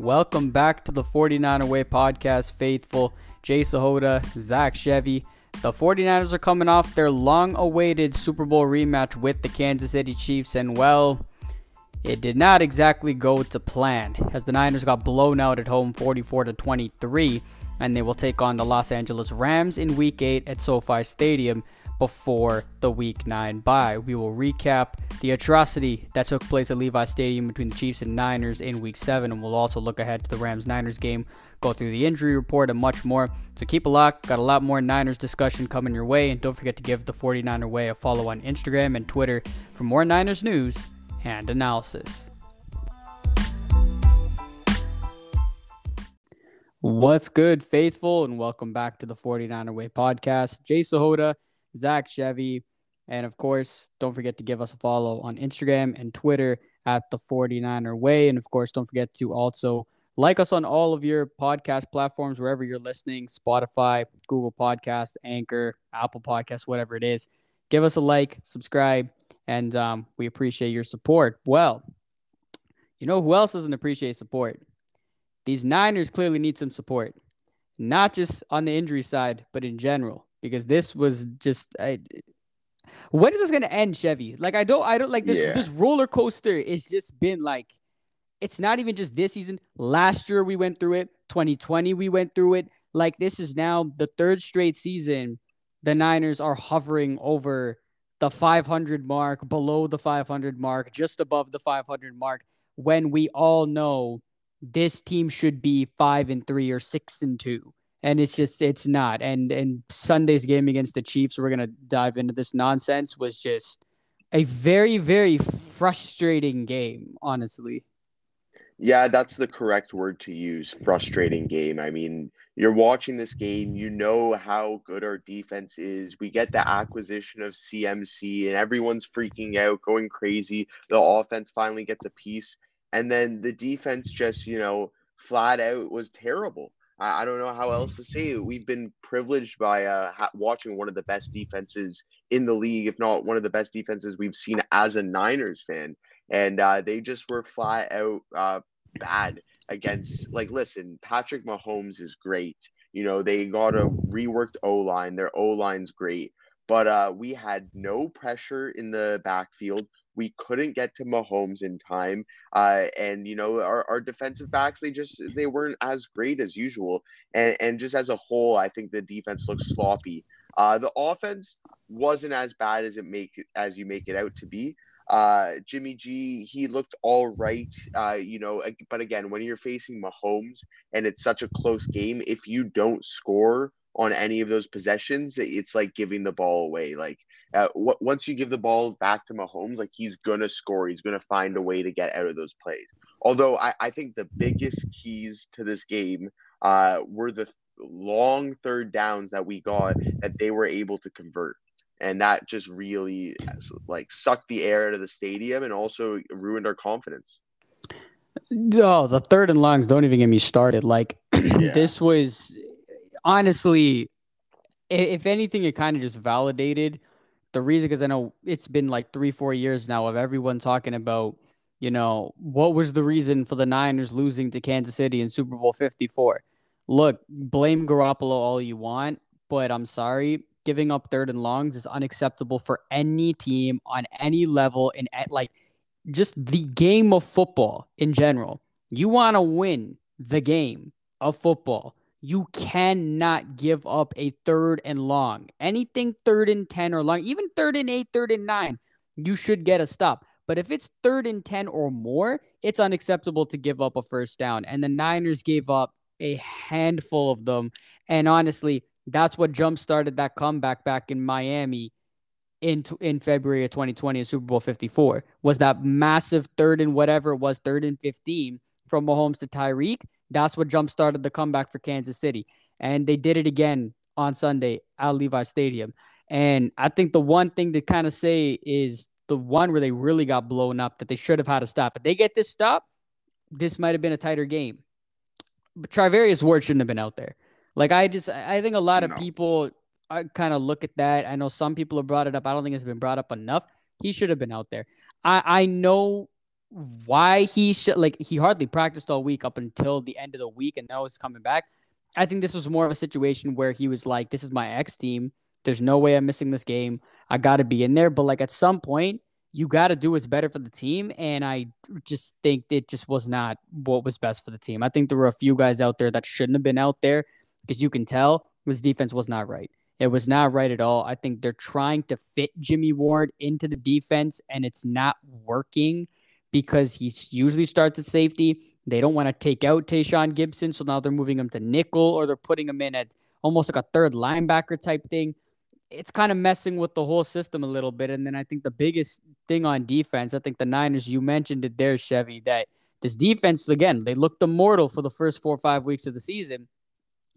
Welcome back to the 49er Way podcast, faithful. Jay Sahota, Zach Chevy. The 49ers are coming off their long awaited Super Bowl rematch with the Kansas City Chiefs, and well, it did not exactly go to plan as the Niners got blown out at home 44 to 23, and they will take on the Los Angeles Rams in week 8 at SoFi Stadium before the week 9 bye. We will recap the atrocity that took place at Levi Stadium between the Chiefs and Niners in week 7, and we'll also look ahead to the Rams Niners game, go through the injury report, and much more. So keep a lock. Got a lot more Niners discussion coming your way, and don't forget to give the 49er Way a follow on Instagram and Twitter for more Niners news and analysis. What's good, faithful, and welcome back to the 49er Way podcast. Jay Sahota Zach Chevy. And of course, don't forget to give us a follow on Instagram and Twitter at the 49er Way. And of course, don't forget to also like us on all of your podcast platforms, wherever you're listening Spotify, Google Podcast, Anchor, Apple Podcast, whatever it is. Give us a like, subscribe, and um, we appreciate your support. Well, you know who else doesn't appreciate support? These Niners clearly need some support, not just on the injury side, but in general because this was just I, when is this gonna end, Chevy? Like I don't I don't like this yeah. this roller coaster It's just been like it's not even just this season. Last year we went through it. 2020 we went through it. Like this is now the third straight season the Niners are hovering over the 500 mark, below the 500 mark, just above the 500 mark when we all know this team should be 5 and 3 or 6 and 2 and it's just it's not. And and Sunday's game against the Chiefs, we're gonna dive into this nonsense, was just a very very frustrating game, honestly. Yeah, that's the correct word to use. Frustrating game. I mean, you're watching this game, you know how good our defense is. We get the acquisition of CMC, and everyone's freaking out, going crazy. The offense finally gets a piece, and then the defense just, you know, flat out was terrible. I, I don't know how else to say it. We've been privileged by uh, ha- watching one of the best defenses in the league, if not one of the best defenses we've seen as a Niners fan. And uh, they just were flat out uh, bad against, like, listen, Patrick Mahomes is great. You know, they got a reworked O line. Their O line's great. But uh, we had no pressure in the backfield. We couldn't get to Mahomes in time, uh, and you know our, our defensive backs they just they weren't as great as usual, and and just as a whole, I think the defense looks sloppy. Uh, the offense wasn't as bad as it make as you make it out to be. Uh, Jimmy G, he looked all right, uh, you know, but again, when you're facing Mahomes and it's such a close game, if you don't score on any of those possessions, it's like giving the ball away. Like uh, w- once you give the ball back to Mahomes, like he's gonna score. He's gonna find a way to get out of those plays. Although I, I think the biggest keys to this game uh, were the long third downs that we got that they were able to convert. And that just really like sucked the air out of the stadium and also ruined our confidence. Oh, the third and longs don't even get me started. Like yeah. this was honestly, if anything, it kind of just validated the reason because I know it's been like three, four years now of everyone talking about, you know, what was the reason for the Niners losing to Kansas City in Super Bowl 54? Look, blame Garoppolo all you want, but I'm sorry. Giving up third and longs is unacceptable for any team on any level in like just the game of football in general. You want to win the game of football you cannot give up a third and long. Anything third and 10 or long, even third and eight, third and nine, you should get a stop. But if it's third and 10 or more, it's unacceptable to give up a first down. And the Niners gave up a handful of them. And honestly, that's what jump started that comeback back in Miami in in February of 2020 in Super Bowl 54 was that massive third and whatever it was, third and 15 from Mahomes to Tyreek that's what jump started the comeback for Kansas City. And they did it again on Sunday at Levi Stadium. And I think the one thing to kind of say is the one where they really got blown up that they should have had a stop. If they get this stop, this might have been a tighter game. But Charvarius Ward shouldn't have been out there. Like I just I think a lot of people I kind of look at that. I know some people have brought it up. I don't think it's been brought up enough. He should have been out there. I I know why he should like he hardly practiced all week up until the end of the week and now he's coming back. I think this was more of a situation where he was like, This is my ex team. There's no way I'm missing this game. I gotta be in there. But like at some point, you gotta do what's better for the team. And I just think it just was not what was best for the team. I think there were a few guys out there that shouldn't have been out there because you can tell this defense was not right. It was not right at all. I think they're trying to fit Jimmy Ward into the defense and it's not working because he usually starts at safety. They don't want to take out Tashaun Gipson, so now they're moving him to nickel or they're putting him in at almost like a third linebacker type thing. It's kind of messing with the whole system a little bit. And then I think the biggest thing on defense, I think the Niners, you mentioned it there, Chevy, that this defense, again, they looked immortal for the first four or five weeks of the season.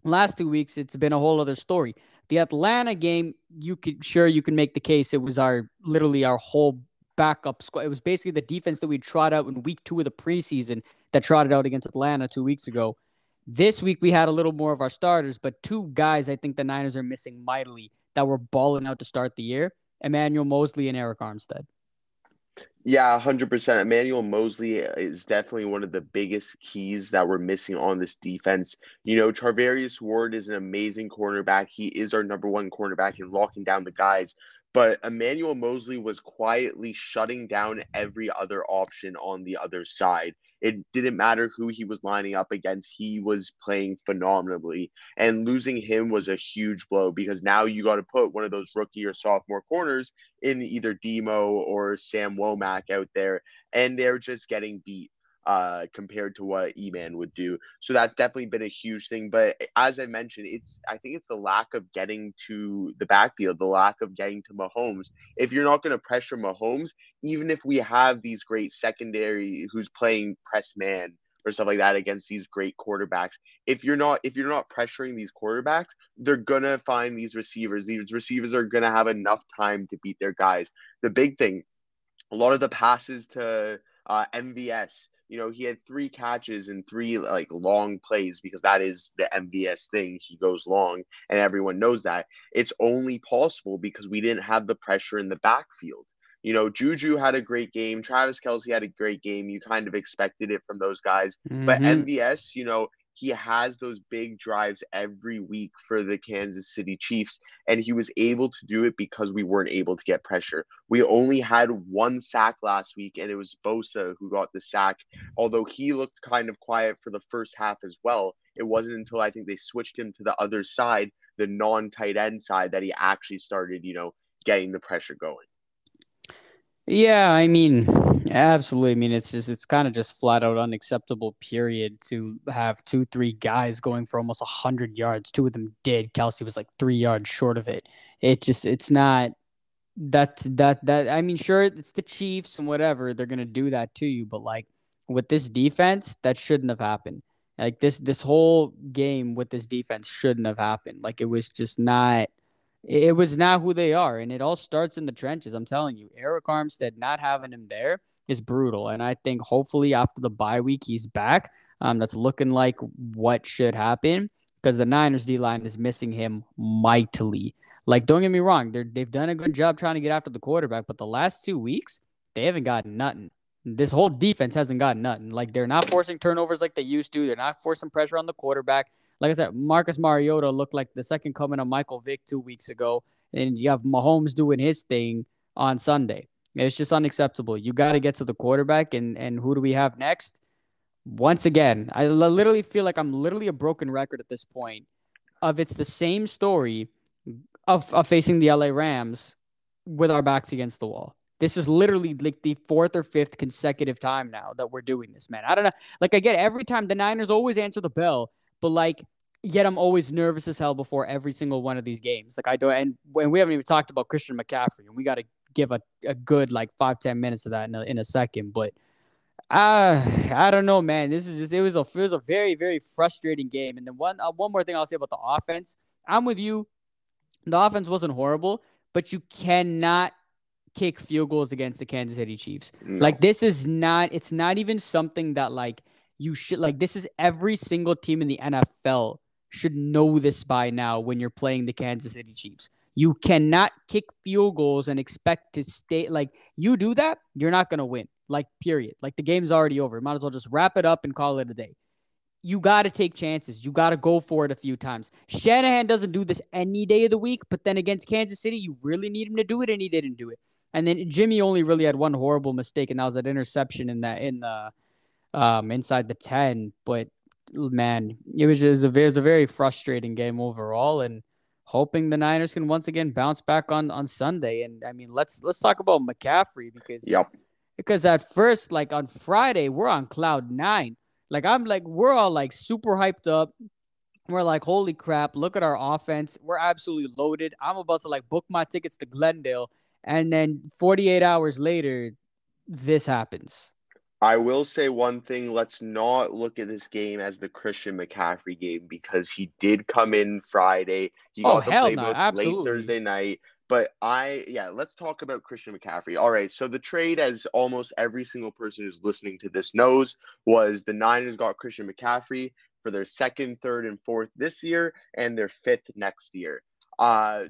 Last two weeks, it's been a whole other story. The Atlanta game, you could sure you can make the case it was our literally our whole backup squad. It was basically the defense that we trot out in week two of the preseason that trotted out against Atlanta two weeks ago. This week we had a little more of our starters, but two guys I think the Niners are missing mightily that were balling out to start the year: Emmanuel Moseley and Arik Armstead. Yeah, 100%. Emmanuel Moseley is definitely one of the biggest keys that we're missing on this defense. You know, Charvarius Ward is an amazing cornerback. He is our number one cornerback in locking down the guys but Emmanuel Moseley was quietly shutting down every other option on the other side. It didn't matter who he was lining up against, he was playing phenomenally. And losing him was a huge blow because now you got to put one of those rookie or sophomore corners in either Demo or Sam Womack out there, and they're just getting beat uh, compared to what E-Man would do. So that's definitely been a huge thing. But as I mentioned, it's I think it's the lack of getting to the backfield, the lack of getting to Mahomes. If you're not going to pressure Mahomes, even if we have these great secondary who's playing press man or stuff like that against these great quarterbacks, if you're not if you're not pressuring these quarterbacks, they're gonna find these receivers. These receivers are gonna have enough time to beat their guys. The big thing, a lot of the passes to uh, MVS you know, he had three catches and three like long plays because that is the MVS thing. He goes long, and everyone knows that. It's only possible because we didn't have the pressure in the backfield. You know, Juju had a great game. Travis Kelce had a great game. You kind of expected it from those guys. Mm-hmm. But MVS, you know, he has those big drives every week for the Kansas City Chiefs, and he was able to do it because we weren't able to get pressure. We only had one sack last week, and it was Bosa who got the sack. Although he looked kind of quiet for the first half as well, it wasn't until I think they switched him to the other side, the non tight end side, that he actually started, you know, getting the pressure going. Yeah, I mean, absolutely. I mean, it's just it's kind of just flat out unacceptable. Period. To have two, three guys going for almost hundred yards. Two of them did. Kelce was like three yards short of it. It just it's not that that that. I mean, sure, it's the Chiefs and whatever. They're gonna do that to you, but like with this defense, that shouldn't have happened. Like this this whole game with this defense shouldn't have happened. Like it was just not it was not who they are. And it all starts in the trenches. I'm telling you, Arik Armstead not having him there is brutal. And I think hopefully after the bye week, he's back. Um, that's looking like what should happen because the Niners D line is missing him mightily. Like, don't get me wrong, they're, they've done a good job trying to get after the quarterback, but the last two weeks, they haven't gotten nothing. This whole defense hasn't gotten nothing. Like, they're not forcing turnovers like they used to, they're not forcing pressure on the quarterback like I said, Marcus Mariota looked like the second coming of Michael Vick two weeks ago, and you have Mahomes doing his thing on Sunday. It's just unacceptable. You got to get to the quarterback, and and who do we have next? Once again, I literally feel like I'm literally a broken record at this point. Of it's the same story of, of facing the LA Rams with our backs against the wall. This is literally like the fourth or fifth consecutive time now that we're doing this, man. I don't know. Like I get every time the Niners always answer the bell, but like yet I'm always nervous as hell before every single one of these games. Like I don't, and when we haven't even talked about Christian McCaffrey, and we got to give a, a good like five ten minutes of that in a, in a second. But uh, I don't know, man. This is just it was a it was a very very frustrating game. And then one uh, one more thing I'll say about the offense. I'm with you. The offense wasn't horrible, but you cannot kick field goals against the Kansas City Chiefs. No. Like this is not. It's not even something that like you should like this is every single team in the NFL should know this by now when you're playing the Kansas City Chiefs. You cannot kick field goals and expect to stay like you do that, you're not going to win. Like, period. Like, the game's already over. Might as well just wrap it up and call it a day. You got to take chances. You got to go for it a few times. Shanahan doesn't do this any day of the week, but then against Kansas City, you really need him to do it, and he didn't do it. And then Jimmy only really had one horrible mistake, and that was that interception in that in the um inside the ten. But man, it was just a, it was a very frustrating game overall, and hoping the Niners can once again bounce back on on Sunday. And I mean, let's let's talk about McCaffrey because yep. because at first, like on Friday, we're on cloud nine. Like I'm like we're all like super hyped up. We're like, holy crap, look at our offense. We're absolutely loaded. I'm about to like book my tickets to Glendale. And then 48 hours later, this happens. I will say one thing. Let's not look at this game as the Christian McCaffrey game because he did come in Friday. He oh, got the hell no. Absolutely. late Thursday night. But I, yeah, let's talk about Christian McCaffrey. All right. So the trade, as almost every single person who's listening to this knows, was the Niners got Christian McCaffrey for their second, third, and fourth this year and their fifth next year. Uh,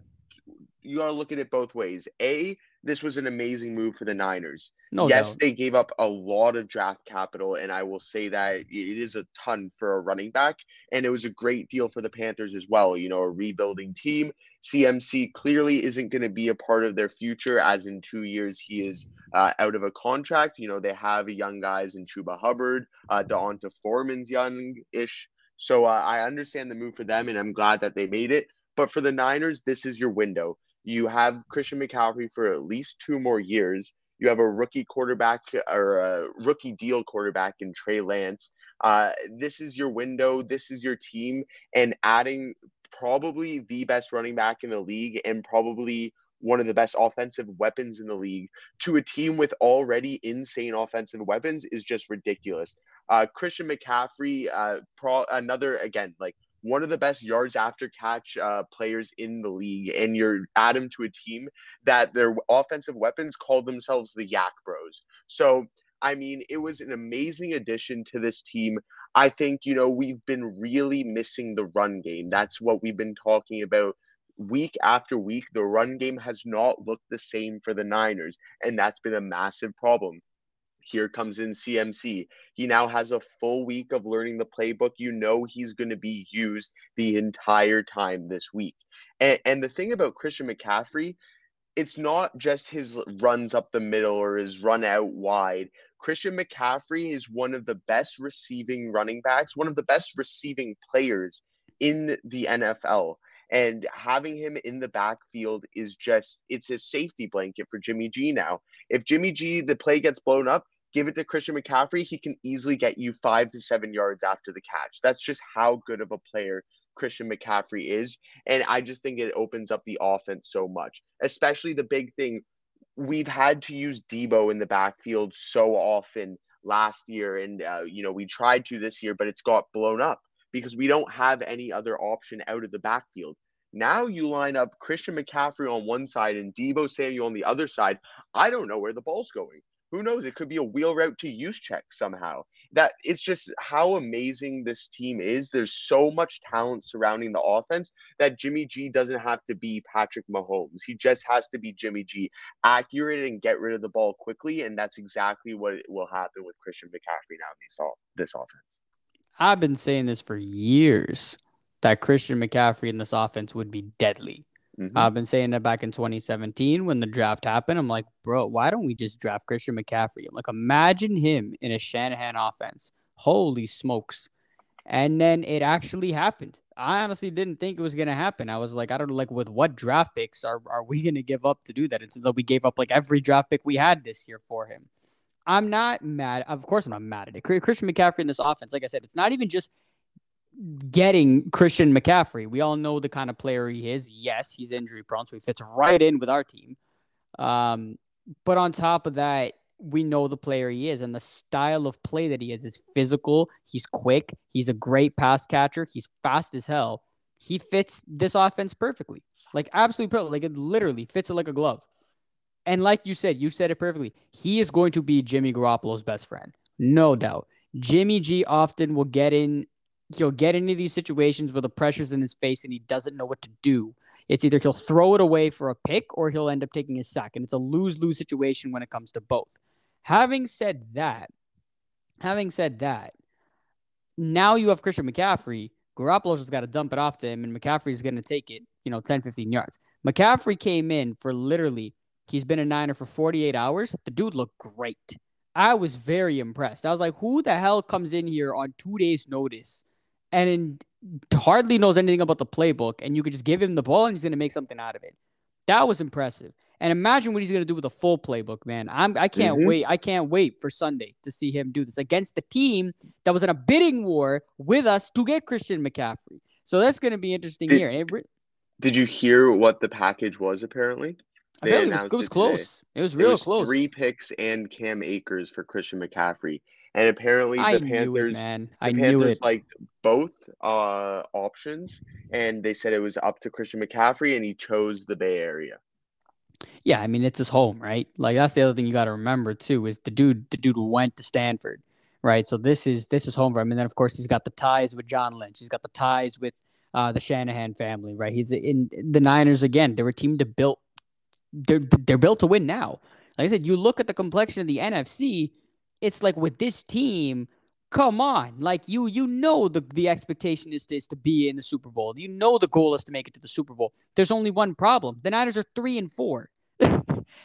you got to look at it both ways. A, this was an amazing move for the Niners. No yes, doubt. they gave up a lot of draft capital, and I will say that it is a ton for a running back, and it was a great deal for the Panthers as well. You know, a rebuilding team. CMC clearly isn't going to be a part of their future, as in two years he is uh, out of a contract. You know, they have young guys in Chuba Hubbard, uh, D'Onta Foreman's young-ish. So uh, I understand the move for them, and I'm glad that they made it. But for the Niners, this is your window. You have Christian McCaffrey for at least two more years. You have a rookie quarterback or a rookie deal quarterback in Trey Lance. Uh, this is your window. This is your team. And adding probably the best running back in the league and probably one of the best offensive weapons in the league to a team with already insane offensive weapons is just ridiculous. Uh, Christian McCaffrey, uh, pro- another again like one of the best yards after catch uh, players in the league, and you're add him to a team that their offensive weapons call themselves the Yak Bros. So, I mean, it was an amazing addition to this team. I think, you know, we've been really missing the run game. That's what we've been talking about week after week. The run game has not looked the same for the Niners, and that's been a massive problem. Here comes in CMC. He now has a full week of learning the playbook. You know he's going to be used the entire time this week. And, and the thing about Christian McCaffrey, it's not just his runs up the middle or his run out wide. Christian McCaffrey is one of the best receiving running backs, one of the best receiving players in the NFL. And having him in the backfield is just, it's a safety blanket for Jimmy G now. If Jimmy G, the play gets blown up, give it to Christian McCaffrey, he can easily get you five to seven yards after the catch. That's just how good of a player Christian McCaffrey is. And I just think it opens up the offense so much, especially the big thing. We've had to use Deebo in the backfield so often last year. And, uh, you know, we tried to this year, but it's got blown up because we don't have any other option out of the backfield. Now you line up Christian McCaffrey on one side and Deebo Samuel on the other side. I don't know where the ball's going who knows? It could be a wheel route to Juszczyk somehow. That it's just how amazing this team is. There's so much talent surrounding the offense that Jimmy G doesn't have to be Patrick Mahomes. He just has to be Jimmy G, accurate and get rid of the ball quickly, and that's exactly what will happen with Christian McCaffrey now in this this offense. I've been saying this for years that Christian McCaffrey in this offense would be deadly. Mm-hmm. I've been saying that back in 2017 when the draft happened. I'm like, bro, why don't we just draft Christian McCaffrey? I'm like, imagine him in a Shanahan offense. Holy smokes. And then it actually happened. I honestly didn't think it was gonna happen. I was like, I don't know, like with what draft picks are, are we gonna give up to do that? Though we gave up like every draft pick we had this year for him. I'm not mad. Of course, I'm not mad at it. Christian McCaffrey in this offense, like I said, it's not even just getting Christian McCaffrey. We all know the kind of player he is. Yes, he's injury prone, so he fits right in with our team. Um, but on top of that, we know the player he is and the style of play that he is is physical. He's quick. He's a great pass catcher. He's fast as hell. He fits this offense perfectly. Like absolutely perfect. Like it literally fits it like a glove. And like you said, you said it perfectly. He is going to be Jimmy Garoppolo's best friend. No doubt. Jimmy G often will get in he'll get into these situations where the pressure's in his face and he doesn't know what to do. It's either he'll throw it away for a pick or he'll end up taking a sack. And it's a lose lose situation when it comes to both. Having said that, having said that, now you have Christian McCaffrey. Garoppolo's just got to dump it off to him, and McCaffrey's going to take it, you know, 10, 15 yards. McCaffrey came in for literally, he's been a Niner for 48 hours. The dude looked great. I was very impressed. I was like, who the hell comes in here on two days' notice and hardly knows anything about the playbook, and you could just give him the ball and he's going to make something out of it? That was impressive. And imagine what he's going to do with a full playbook, man. I'm I can't mm-hmm. wait. I can't wait for Sunday to see him do this against the team that was in a bidding war with us to get Christian McCaffrey. So that's going to be interesting did, here. Did you hear what the package was apparently? Apparently it was, it was close. It was real it was close. Three picks and Cam Akers for Christian McCaffrey. And apparently the I Panthers, it, man. I the Panthers knew it. liked both uh, options, and they said it was up to Christian McCaffrey, and he chose the Bay Area. Yeah, I mean it's his home, right? Like that's the other thing you got to remember too is the dude the dude went to Stanford, right? So this is this is home for him, and then of course he's got the ties with John Lynch. He's got the ties with uh, the Shanahan family, right? He's in the Niners again. They were a team to built they're they're built to win now. Like I said, you look at the complexion of the NFC. It's like with this team, come on, like you you know the the expectation is to, is to be in the Super Bowl. You know the goal is to make it to the Super Bowl. There's only one problem: the Niners are three and four.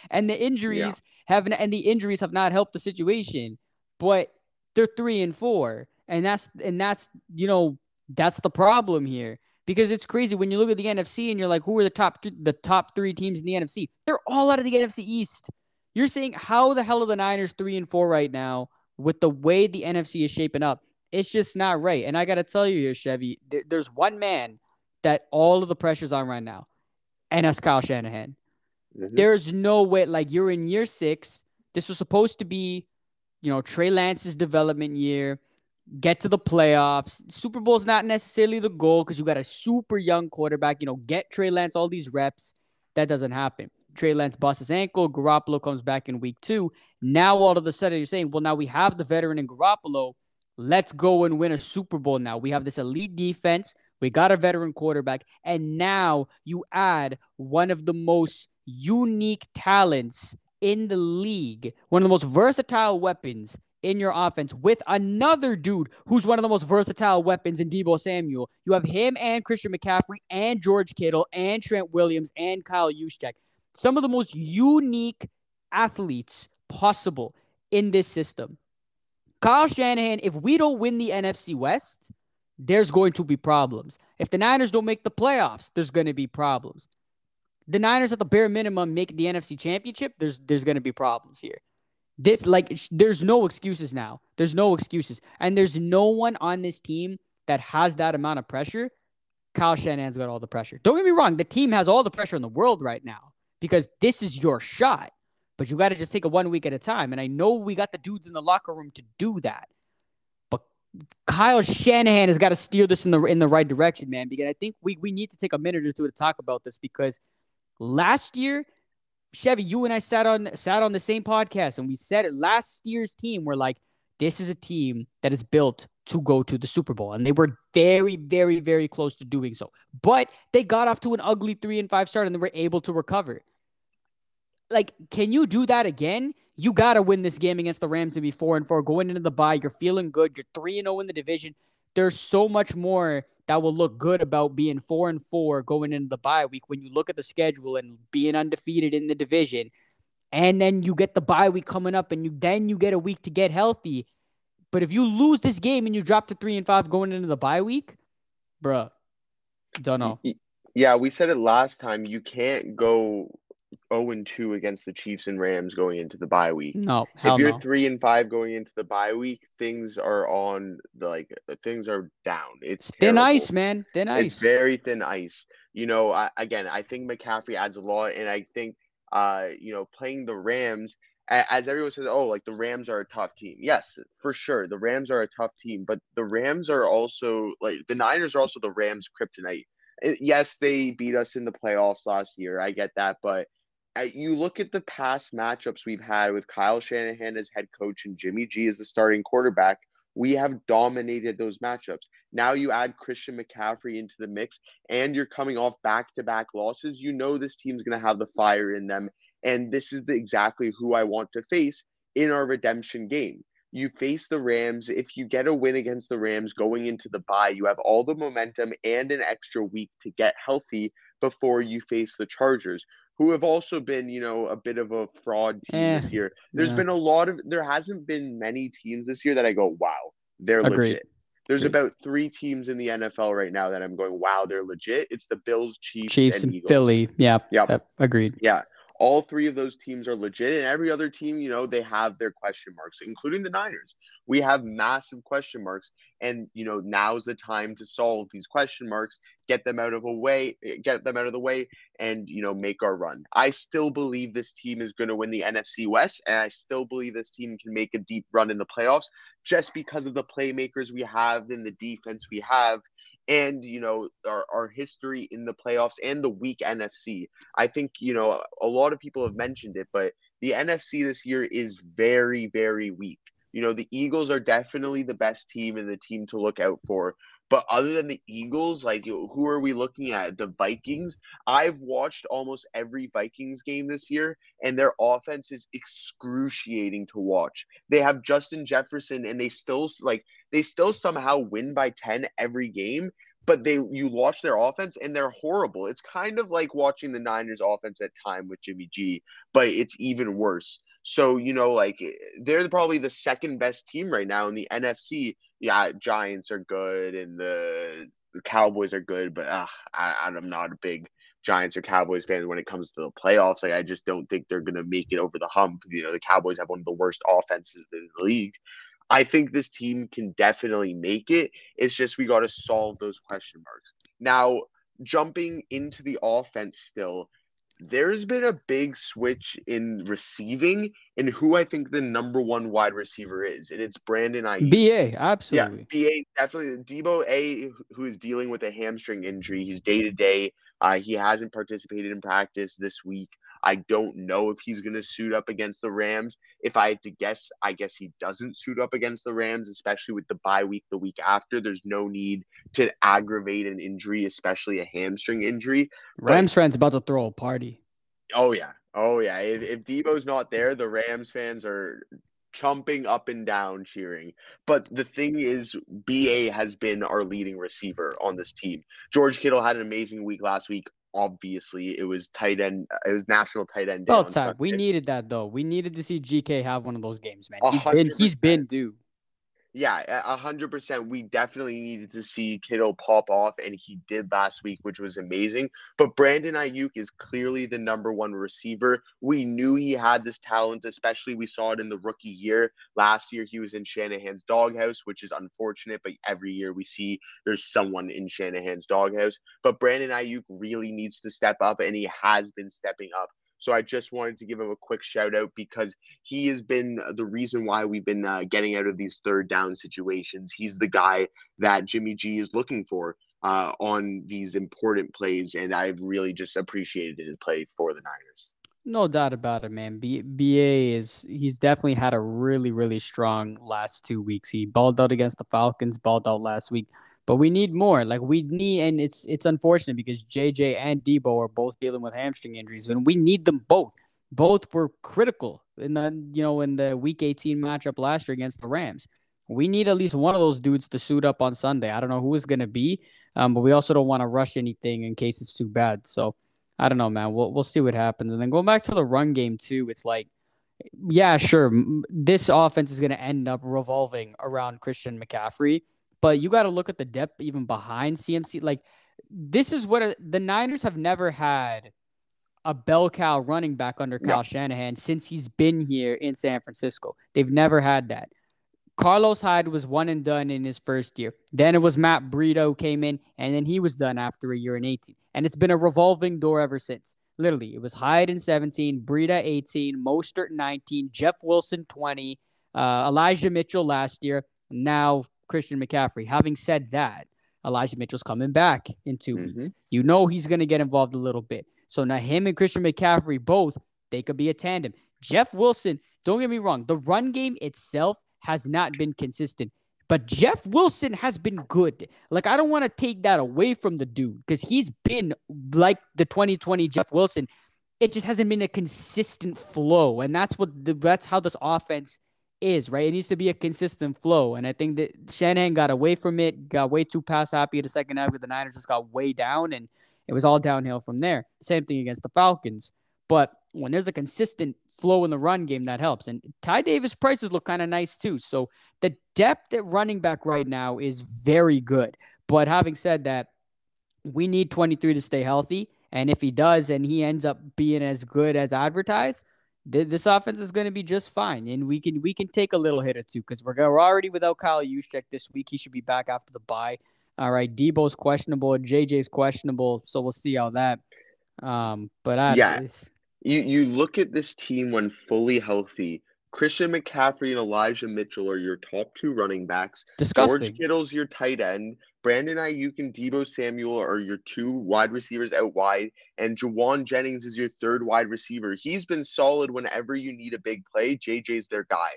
and the injuries yeah. haven't and the injuries have not helped the situation. But they're three and four, and that's and that's you know that's the problem here because it's crazy when you look at the NFC and you're like, who are the top th- the top three teams in the NFC? They're all out of the NFC East. You're saying how the hell are the Niners three and four right now with the way the NFC is shaping up? It's just not right. And I got to tell you here, Chevy, th- there's one man that all of the pressure's on right now, and that's Kyle Shanahan. Mm-hmm. There's no way, like, you're in year six. This was supposed to be, you know, Trey Lance's development year, get to the playoffs. Super Bowl's not necessarily the goal because you got a super young quarterback. You know, get Trey Lance all these reps. That doesn't happen. Trey Lance busts his ankle. Garoppolo comes back in week two. Now, all of a sudden, you're saying, well, now we have the veteran in Garoppolo. Let's go and win a Super Bowl now. We have this elite defense. We got a veteran quarterback. And now you add one of the most unique talents in the league, one of the most versatile weapons in your offense with another dude who's one of the most versatile weapons in Deebo Samuel. You have him and Christian McCaffrey and George Kittle and Trent Williams and Kyle Juszczyk. Some of the most unique athletes possible in this system. Kyle Shanahan, if we don't win the NFC West, there's going to be problems. If the Niners don't make the playoffs, there's going to be problems the Niners at the bare minimum make the NFC Championship, there's there's going to be problems here. This like there's no excuses now. There's no excuses, and there's no one on this team that has that amount of pressure. Kyle Shanahan's got all the pressure. Don't get me wrong, the team has all the pressure in the world right now because this is your shot. But you got to just take it one week at a time. And I know we got the dudes in the locker room to do that. But Kyle Shanahan has got to steer this in the in the right direction, man. Because I think we we need to take a minute or two to talk about this because Last year, Chevy, you and I sat on sat on the same podcast and we said it. Last year's team were like, this is a team that is built to go to the Super Bowl. And they were very, very, very close to doing so. But they got off to an ugly three and five start and they were able to recover. Like, can you do that again? You gotta win this game against the Rams and be four and four. Going into the bye, you're feeling good. You're three and zero oh in the division. There's so much more that will look good about being four and four going into the bye week when you look at the schedule and being undefeated in the division. And then you get the bye week coming up and you then you get a week to get healthy. But if you lose this game and you drop to three and five going into the bye week, bruh, don't know. Yeah, we said it last time. You can't go 0 and 2 against the Chiefs and Rams going into the bye week. No, if you're no. 3 and 5 going into the bye week, things are on the like things are down. It's thin ice, man. Thin ice. It's very thin ice. You know, I, again, I think McCaffrey adds a lot and I think uh, you know, playing the Rams as everyone says, oh, like the Rams are a tough team. Yes, for sure. The Rams are a tough team, but the Rams are also like the Niners are also the Rams kryptonite. Yes, they beat us in the playoffs last year. I get that, but you look at the past matchups we've had with Kyle Shanahan as head coach and Jimmy G as the starting quarterback. We have dominated those matchups. Now you add Christian McCaffrey into the mix, and you're coming off back to back losses. You know this team's going to have the fire in them. And this is the, exactly who I want to face in our redemption game. You face the Rams. If you get a win against the Rams going into the bye, you have all the momentum and an extra week to get healthy before you face the Chargers, who have also been, you know, a bit of a fraud team eh, this year. There's yeah. been a lot of, there hasn't been many teams this year that I go, wow, they're Agreed. legit. There's Agreed. about three teams in the NFL right now that I'm going, wow, they're legit. It's the Bills, Chiefs, Chiefs and, and Philly. Yeah. Yep. Agreed. Yeah all three of those teams are legit and every other team you know they have their question marks including the niners. We have massive question marks and you know now's the time to solve these question marks get them out of a way eh, get them out of the way and you know make our run. I still believe this team is going to win the nfc west and i still believe this team can make a deep run in the playoffs just because of the playmakers we have and the defense we have and you know our, our history in the playoffs and the weak NFC. I think you know a lot of people have mentioned it, but the NFC this year is very very weak. You know the Eagles are definitely the best team and the team to look out for. But other than the Eagles, like who are we looking at? The Vikings. I've watched almost every Vikings game this year, and their offense is excruciating to watch. They have Justin Jefferson, and they still like they still somehow win by ten every game. But they you watch their offense and they're horrible. It's kind of like watching the Niners offense at time with Jimmy G, but it's even worse. So, you know, like they're probably the second best team right now in the NFC yeah, Giants are good and the, Cowboys are good, but uh, I, I'm not a big Giants or Cowboys fan when it comes to the playoffs. Like I just don't think they're gonna make it over the hump. You know, the Cowboys have one of the worst offenses in the league. I think this team can definitely make it. It's just we got to solve those question marks. Now, jumping into the offense still, there's been a big switch in receiving and who I think the number one wide receiver is, and it's Brandon Aiyuk. BA, absolutely. Yeah, BA definitely. Deebo A, who is dealing with a hamstring injury, he's day to day. Uh, he hasn't participated in practice this week. I don't know if he's going to suit up against the Rams. If I had to guess, I guess he doesn't suit up against the Rams, especially with the bye week the week after. There's no need to aggravate an injury, especially a hamstring injury. Rams but, fans about to throw a party. Oh yeah, oh yeah. If, if Deebo's not there, the Rams fans are chumping up and down cheering. But the thing is, BA has been our leading receiver on this team. George Kittle had an amazing week last week obviously it was tight end uh, it was national tight end well time we needed that though. We needed to see gk have one of those games man. He's been he's been due yeah, a hundred percent. We definitely needed to see Kittle pop off, and he did last week, which was amazing. But Brandon Aiyuk is clearly the number one receiver. We knew he had this talent, especially we saw it in the rookie year. Last year, he was in Shanahan's doghouse, which is unfortunate. But every year we see there's someone in Shanahan's doghouse. But Brandon Aiyuk really needs to step up, and he has been stepping up. So I just wanted to give him a quick shout out because he has been the reason why we've been uh, getting out of these third down situations. He's the guy that Jimmy G is looking for uh, on these important plays, and I've really just appreciated his play for the Niners. No doubt about it, man. B- BA is he's definitely had a really really strong last two weeks. He balled out against the Falcons, balled out last week but we need more. Like we need, and it's it's unfortunate because JJ and Deebo are both dealing with hamstring injuries, and we need them both. Both were critical in the you know in the Week 18 matchup last year against the Rams. We need at least one of those dudes to suit up on Sunday. I don't know who is gonna be, um, but we also don't want to rush anything in case it's too bad. So I don't know, man. We'll we'll see what happens. And then going back to the run game too, it's like yeah, sure. This offense is going to end up revolving around Christian McCaffrey. But you got to look at the depth even behind CMC. Like this is what the Niners have never had a bell cow running back under Kyle Shanahan since he's been here in San Francisco. They've never had that. Carlos Hyde was one and done in his first year. Then it was Matt Breida came in, and then he was done after a year and 18. And it's been a revolving door ever since. Literally, it was Hyde in 17, Breida 18, Mostert 19, Jeff Wilson 20, uh, Elijah Mitchell last year. Now Christian McCaffrey. Having said that, Elijah Mitchell's coming back in 2 mm-hmm. weeks. You know he's going to get involved a little bit. So now him and Christian McCaffrey both, they could be a tandem. Jeff Wilson, don't get me wrong, the run game itself has not been consistent. But Jeff Wilson has been good. Like I don't want to take that away from the dude because he's been like the 2020 Jeff Wilson it just hasn't been a consistent flow, and that's what the, that's how this offense is, right? It needs to be a consistent flow, and I think that Shanahan got away from it, got way too pass happy the second half. With the Niners just got way down, and it was all downhill from there. Same thing against the Falcons, but when there's a consistent flow in the run game, that helps. And Ty Davis-Price's look kind of nice too. So the depth at running back right now is very good. But having said that, we need 23 to stay healthy. And if he does and he ends up being as good as advertised, th- this offense is going to be just fine. And we can we can take a little hit or two because we're, we're already without Kyle Juszczyk this week. He should be back after the bye. All right, Deebo's questionable, JJ's questionable, so we'll see how that. Um, but I, yeah, you you look at this team when fully healthy. Christian McCaffrey and Elijah Mitchell are your top two running backs. Disgusting. George Kittle's your tight end. Brandon Aiyuk and Deebo Samuel are your two wide receivers out wide, and Jauan Jennings is your third wide receiver. He's been solid whenever you need a big play. JJ's their guy.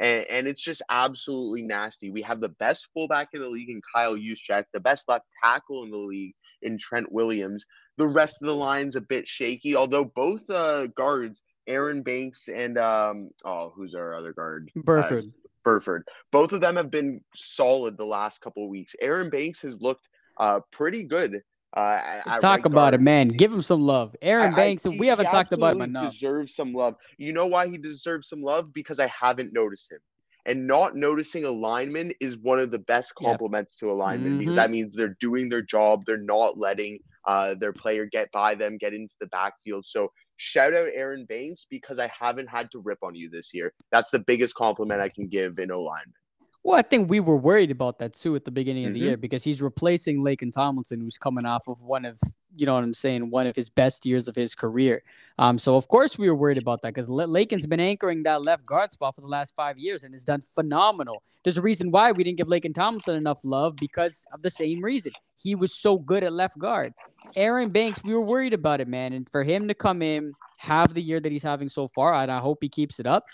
And, and it's just absolutely nasty. We have the best fullback in the league in Kyle Juszczyk, the best left tackle in the league in Trent Williams. The rest of the line's a bit shaky, although both uh, guards, Aaron Banks and um, oh, who's our other guard? Burford. Uh, Burford. Both of them have been solid the last couple of weeks. Aaron Banks has looked uh, pretty good. Uh, Talk right about guard. it, man. Give him some love. Aaron I, Banks, I, he, we haven't talked about him enough. Deserves some love. You know why he deserves some love? Because I haven't noticed him. And not noticing a lineman is one of the best compliments yep. to a lineman mm-hmm. because that means they're doing their job. They're not letting uh, their player get by them, get into the backfield. So shout out Aaron Banks because I haven't had to rip on you this year. That's the biggest compliment I can give in O lineman. Well, I think we were worried about that too at the beginning of mm-hmm. the year because he's replacing Laken Tomlinson, who's coming off of one of, you know what I'm saying, one of his best years of his career. Um, so of course we were worried about that because Laken's been anchoring that left guard spot for the last five years and has done phenomenal. There's a reason why we didn't give Laken Tomlinson enough love because of the same reason. He was so good at left guard. Aaron Banks, we were worried about it, man, and for him to come in, have the year that he's having so far, and I hope he keeps it up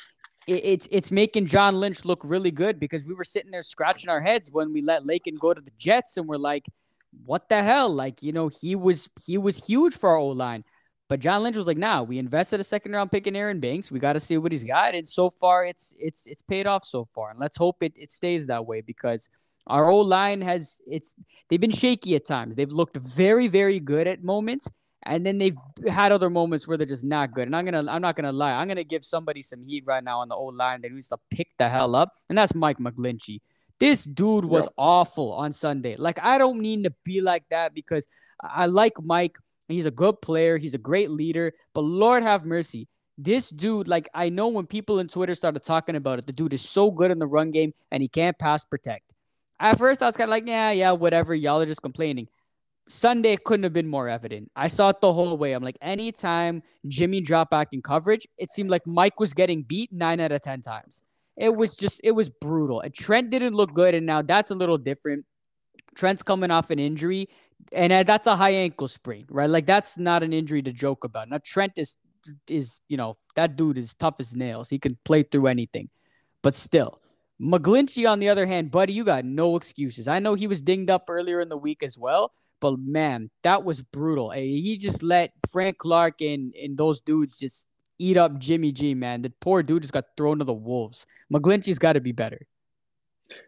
it's it's making John Lynch look really good because we were sitting there scratching our heads when we let Laken go to the Jets and we're like, what the hell? Like, you know, he was he was huge for our O line. But John Lynch was like, nah, we invested a second round pick in Aaron Banks. We got to see what he's got. And so far it's it's it's paid off so far. And let's hope it, it stays that way because our O line has it's they've been shaky at times. They've looked very, very good at moments and then they've had other moments where they're just not good. And I'm gonna, I'm not gonna lie, I'm gonna give somebody some heat right now on the old line that needs to pick the hell up, and that's Mike McGlinchey. This dude was yep. awful on Sunday. Like I don't mean to be like that because I like Mike. He's a good player. He's a great leader. But Lord have mercy, this dude. Like I know when people in Twitter started talking about it, the dude is so good in the run game and he can't pass protect. At first, I was kind of like, yeah, yeah, whatever. Y'all are just complaining. Sunday couldn't have been more evident. I saw it the whole way. I'm like, anytime Jimmy dropped back in coverage, it seemed like Mike was getting beat nine out of 10 times. It was just, it was brutal. Trent didn't look good. And now that's a little different. Trent's coming off an injury, and uh, that's a high ankle sprain, right? Like, that's not an injury to joke about. Now, Trent is, is you know, that dude is tough as nails. He can play through anything. But still, McGlinchey, on the other hand, buddy, you got no excuses. I know he was dinged up earlier in the week as well, but man, that was brutal. He just let Frank Clark and, and those dudes just eat up Jimmy G, man. The poor dude just got thrown to the wolves. McGlinchey's got to be better.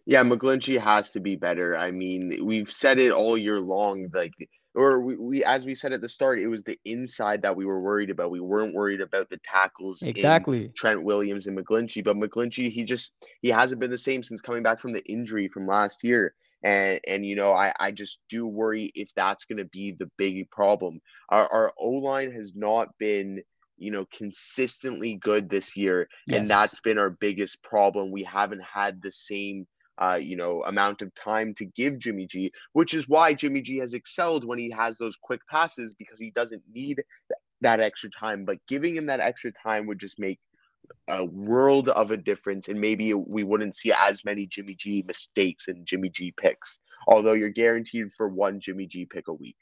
Yeah, McGlinchey has to be better. I mean, we've said it all year long. Like, or we, we as we said at the start, it was the inside that we were worried about. We weren't worried about the tackles. Exactly. Trent Williams and McGlinchey, but McGlinchey, he just he hasn't been the same since coming back from the injury from last year and and you know I I just do worry if that's going to be the big problem. Our our O line has not been you know consistently good this year, yes. and that's been our biggest problem. We haven't had the same uh, you know, amount of time to give Jimmy G, which is why Jimmy G has excelled when he has those quick passes because he doesn't need that extra time. But giving him that extra time would just make a world of a difference, and maybe we wouldn't see as many Jimmy G mistakes and Jimmy G picks. Although you're guaranteed for one Jimmy G pick a week.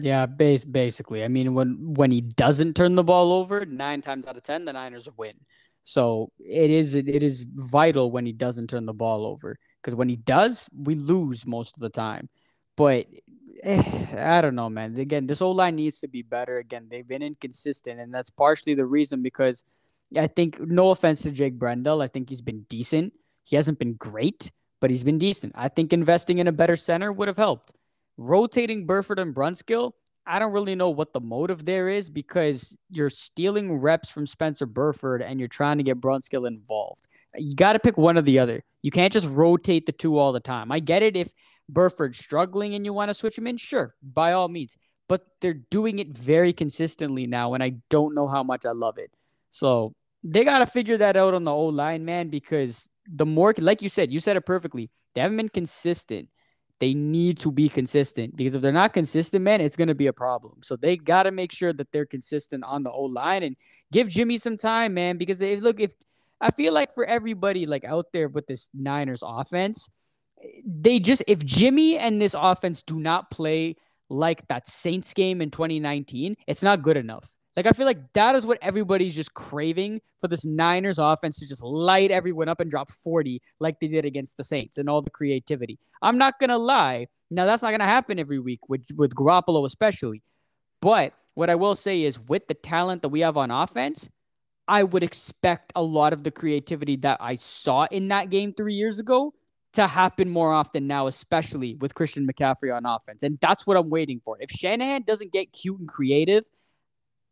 Yeah, base basically. I mean, when when he doesn't turn the ball over, nine times out of ten, the Niners win. So it is it is vital when he doesn't turn the ball over because when he does, we lose most of the time. But eh, I don't know, man. Again, this whole line needs to be better. Again, they've been inconsistent, and that's partially the reason because I think, no offense to Jake Brendel, I think he's been decent. He hasn't been great, but he's been decent. I think investing in a better center would have helped. Rotating Burford and Brunskill, I don't really know what the motive there is because you're stealing reps from Spencer Burford and you're trying to get Brunskill involved. You got to pick one or the other. You can't just rotate the two all the time. I get it if Burford's struggling and you want to switch him in, sure, by all means. But they're doing it very consistently now, and I don't know how much I love it. So they got to figure that out on the O line, man, because the more, like you said, you said it perfectly. They haven't been consistent. They need to be consistent because if they're not consistent, man, it's going to be a problem. So they got to make sure that they're consistent on the O line and give Jimmy some time, man. Because if look, if I feel like for everybody like out there with this Niners offense, they just if Jimmy and this offense do not play like that Saints game in 2019, it's not good enough. Like I feel like that is what everybody's just craving for this Niners offense to just light everyone up and drop 40 like they did against the Saints and all the creativity. I'm not gonna lie. Now that's not gonna happen every week with with Garoppolo especially. But what I will say is with the talent that we have on offense, I would expect a lot of the creativity that I saw in that game three years ago to happen more often now, especially with Christian McCaffrey on offense. And that's what I'm waiting for. If Shanahan doesn't get cute and creative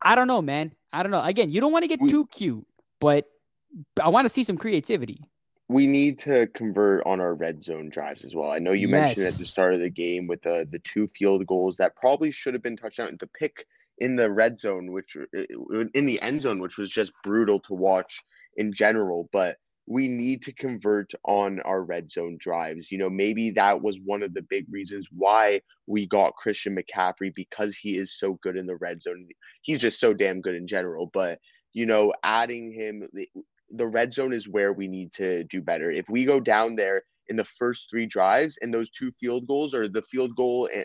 I don't know, man. I don't know. Again, you don't want to get we, too cute, but I want to see some creativity. We need to convert on our red zone drives as well. I know you yes. mentioned at the start of the game with the the two field goals that probably should have been touchdown. The pick in the red zone, which uh, in the end zone, which was just brutal to watch in general, but we need to convert on our red zone drives. You know, maybe that was one of the big reasons why we got Christian McCaffrey because he is so good in the red zone. He's just so damn good in general. But, you know, adding him, the red zone is where we need to do better. If we go down there in the first three drives and those two field goals or the field goal, and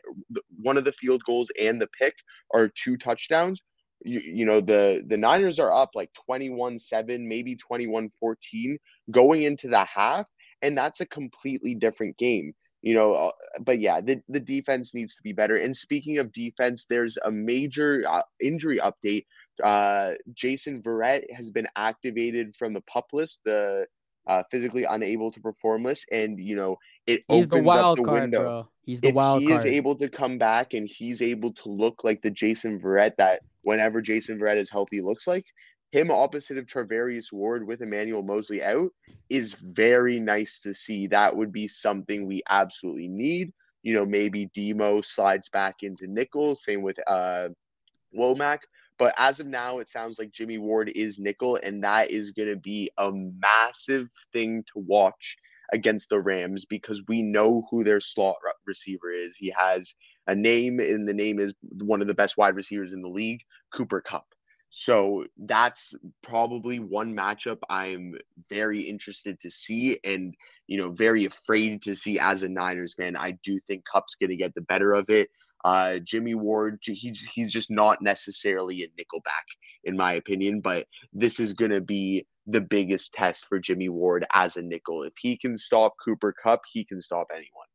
one of the field goals and the pick are two touchdowns, you, you know the the Niners are up like 21-7 maybe 21-14 going into the half and that's a completely different game you know uh, but yeah the, the defense needs to be better. And speaking of defense there's a major uh, injury update. Uh, Jason Verrett has been activated from the pup list the uh, physically unable to perform list and you know it he's opens the up the card, window bro. he's the if wild he card. is able to come back and he's able to look like the Jason Verrett that whenever Jason Verrett is healthy looks like. Him opposite of Charvarius Ward with Emmanuel Moseley out is very nice to see. That would be something we absolutely need. You know, maybe Demo slides back into nickel, same with uh Womack. But as of now, it sounds like Jimmy Ward is nickel, and that is going to be a massive thing to watch against the Rams because we know who their slot receiver is. He has a name, and the name is one of the best wide receivers in the league, Cooper Kupp. So that's probably one matchup I'm very interested to see and, you know, very afraid to see as a Niners fan. I do think Kupp's going to get the better of it. Uh, Jimmy Ward, he's, he's just not necessarily a nickelback, in my opinion, but this is going to be the biggest test for Jimmy Ward as a nickel. If he can stop Cooper Kupp, he can stop anyone.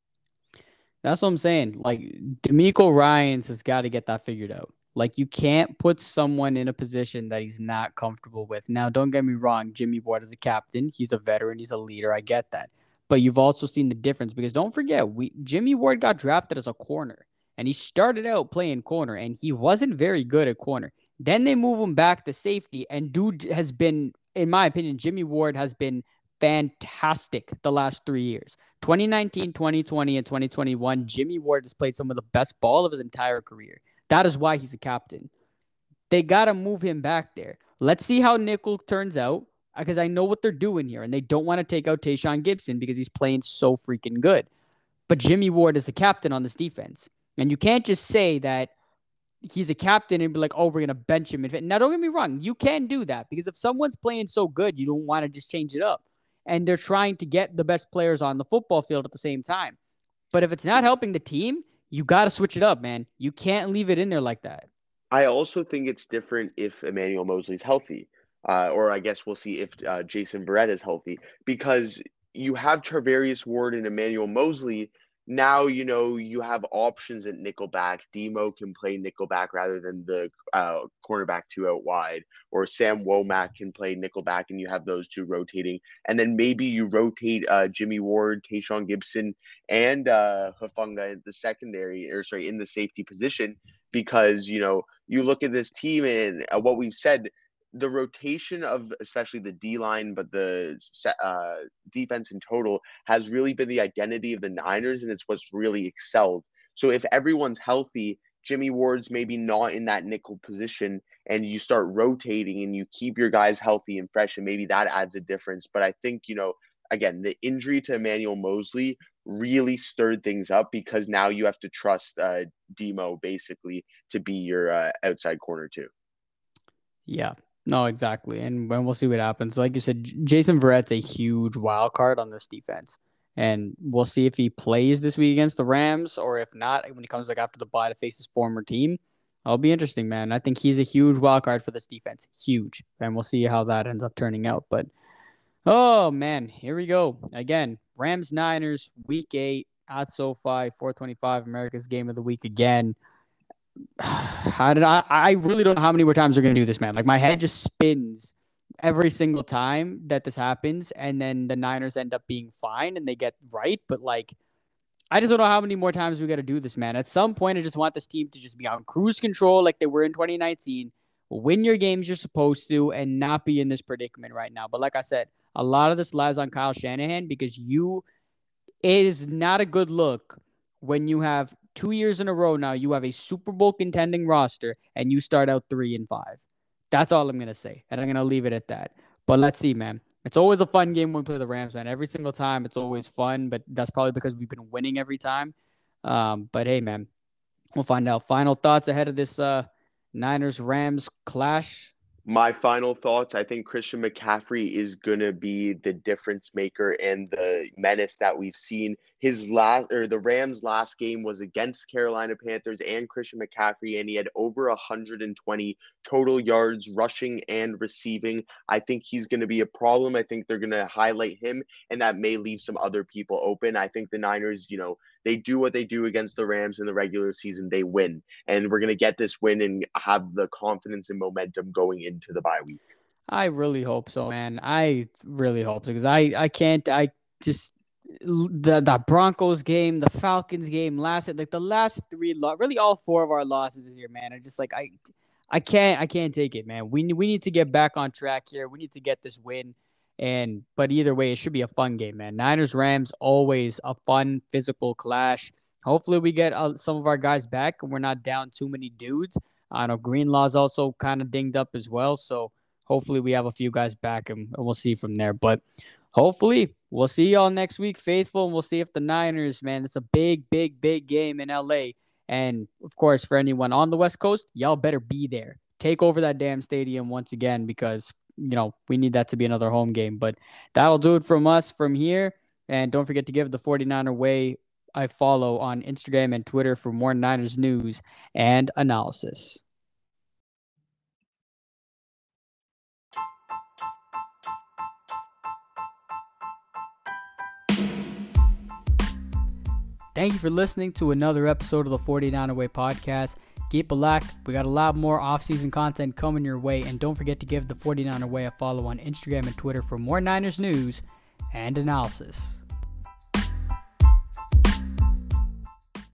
That's what I'm saying. Like DeMeco Ryans has got to get that figured out. Like you can't put someone in a position that he's not comfortable with. Now, don't get me wrong, Jimmy Ward is a captain. He's a veteran. He's a leader. I get that. But you've also seen the difference because don't forget, we Jimmy Ward got drafted as a corner and he started out playing corner and he wasn't very good at corner. Then they move him back to safety, and dude has been, in my opinion, Jimmy Ward has been fantastic the last three years 2019, 2020, and 2021. Jimmy Ward has played some of the best ball of his entire career. That is why he's a captain. They got to move him back there. Let's see how Nickel turns out uh, because I know what they're doing here and they don't want to take out Tashaun Gipson because he's playing so freaking good. But Jimmy Ward is the captain on this defense. And you can't just say that he's a captain and be like, oh, we're gonna bench him. Now, don't get me wrong, you can do that because if someone's playing so good, you don't want to just change it up. And they're trying to get the best players on the football field at the same time. But if it's not helping the team, you got to switch it up, man. You can't leave it in there like that. I also think it's different if Emmanuel Moseley's healthy, uh, or I guess we'll see if uh, Jason Verrett is healthy, because you have Charvarius Ward and Emmanuel Moseley now you know you have options at nickelback. Demo can play nickelback rather than the uh, cornerback two out wide, or Sam Womack can play nickelback, and you have those two rotating. And then maybe you rotate uh, Jimmy Ward, Tashaun Gipson, and uh, Hufanga in the secondary, or sorry, in the safety position, because you know you look at this team and uh, what we've said the rotation of especially the D line, but the uh, defense in total has really been the identity of the Niners, and it's what's really excelled. So if everyone's healthy, Jimmy Ward's maybe not in that nickel position, and you start rotating and you keep your guys healthy and fresh, and maybe that adds a difference. But I think you know, again, the injury to Emmanuel Moseley really stirred things up because now you have to trust uh, Demo basically to be your uh, outside corner too. Yeah, no, exactly. And when we'll see what happens. Like you said, Jason Verrett's a huge wild card on this defense. And we'll see if he plays this week against the Rams or if not, when he comes back after the bye to face his former team. That'll be interesting, man. I think he's a huge wild card for this defense. Huge. And we'll see how that ends up turning out. But oh man, here we go. Again, Rams Niners, week eight at SoFi, 425, America's game of the week again. How did I? I really don't know how many more times they're gonna do this, man. Like my head just spins every single time that this happens, and then the Niners end up being fine and they get right. But like, I just don't know how many more times we got to do this, man. At some point, I just want this team to just be on cruise control like they were in 2019, win your games you're supposed to, and not be in this predicament right now. But like I said, a lot of this lies on Kyle Shanahan because you, it is not a good look when you have two years in a row now, you have a Super Bowl contending roster and you start out three and five. That's all I'm gonna say, and I'm gonna leave it at that. But let's see, man. It's always a fun game when we play the Rams, man. Every single time, it's always fun. But that's probably because we've been winning every time. Um, but hey, man, we'll find out. Final thoughts ahead of this uh, Niners Rams clash my final thoughts I think Christian McCaffrey is going to be the difference maker and the menace that we've seen. His last or the Rams' last game was against Carolina Panthers and Christian McCaffrey, and he had over 120 total yards rushing and receiving. I think he's going to be a problem. I think they're going to highlight him, and that may leave some other people open. I think the Niners, you know, they do what they do against the Rams in the regular season, they win. And we're going to get this win and have the confidence and momentum going into the bye week. I really hope so, man. I really hope so because I, I can't, I just, the the Broncos game, the Falcons game, last like the last three, really all four of our losses this year, man. I just like I, I can't I can't take it, man. We we need to get back on track here. We need to get this win. And but either way, it should be a fun game, man. Niners Rams always a fun physical clash. Hopefully, we get uh, some of our guys back and we're not down too many dudes. I know Greenlaw's also kind of dinged up as well, so hopefully we have a few guys back and, and we'll see from there. But hopefully we'll see y'all next week, faithful, and we'll see if the Niners, man, it's a big, big, big game in LA. And of course, for anyone on the West Coast, y'all better be there. Take over that damn stadium once again because you know, we need that to be another home game. But that'll do it from us from here. And don't forget to give the 49er way I follow on Instagram and Twitter for more Niners news and analysis. Thank you for listening to another episode of the 49er Way podcast. Keep it locked. We got a lot more off-season content coming your way, and don't forget to give the 49er Way a follow on Instagram and Twitter for more Niners news and analysis.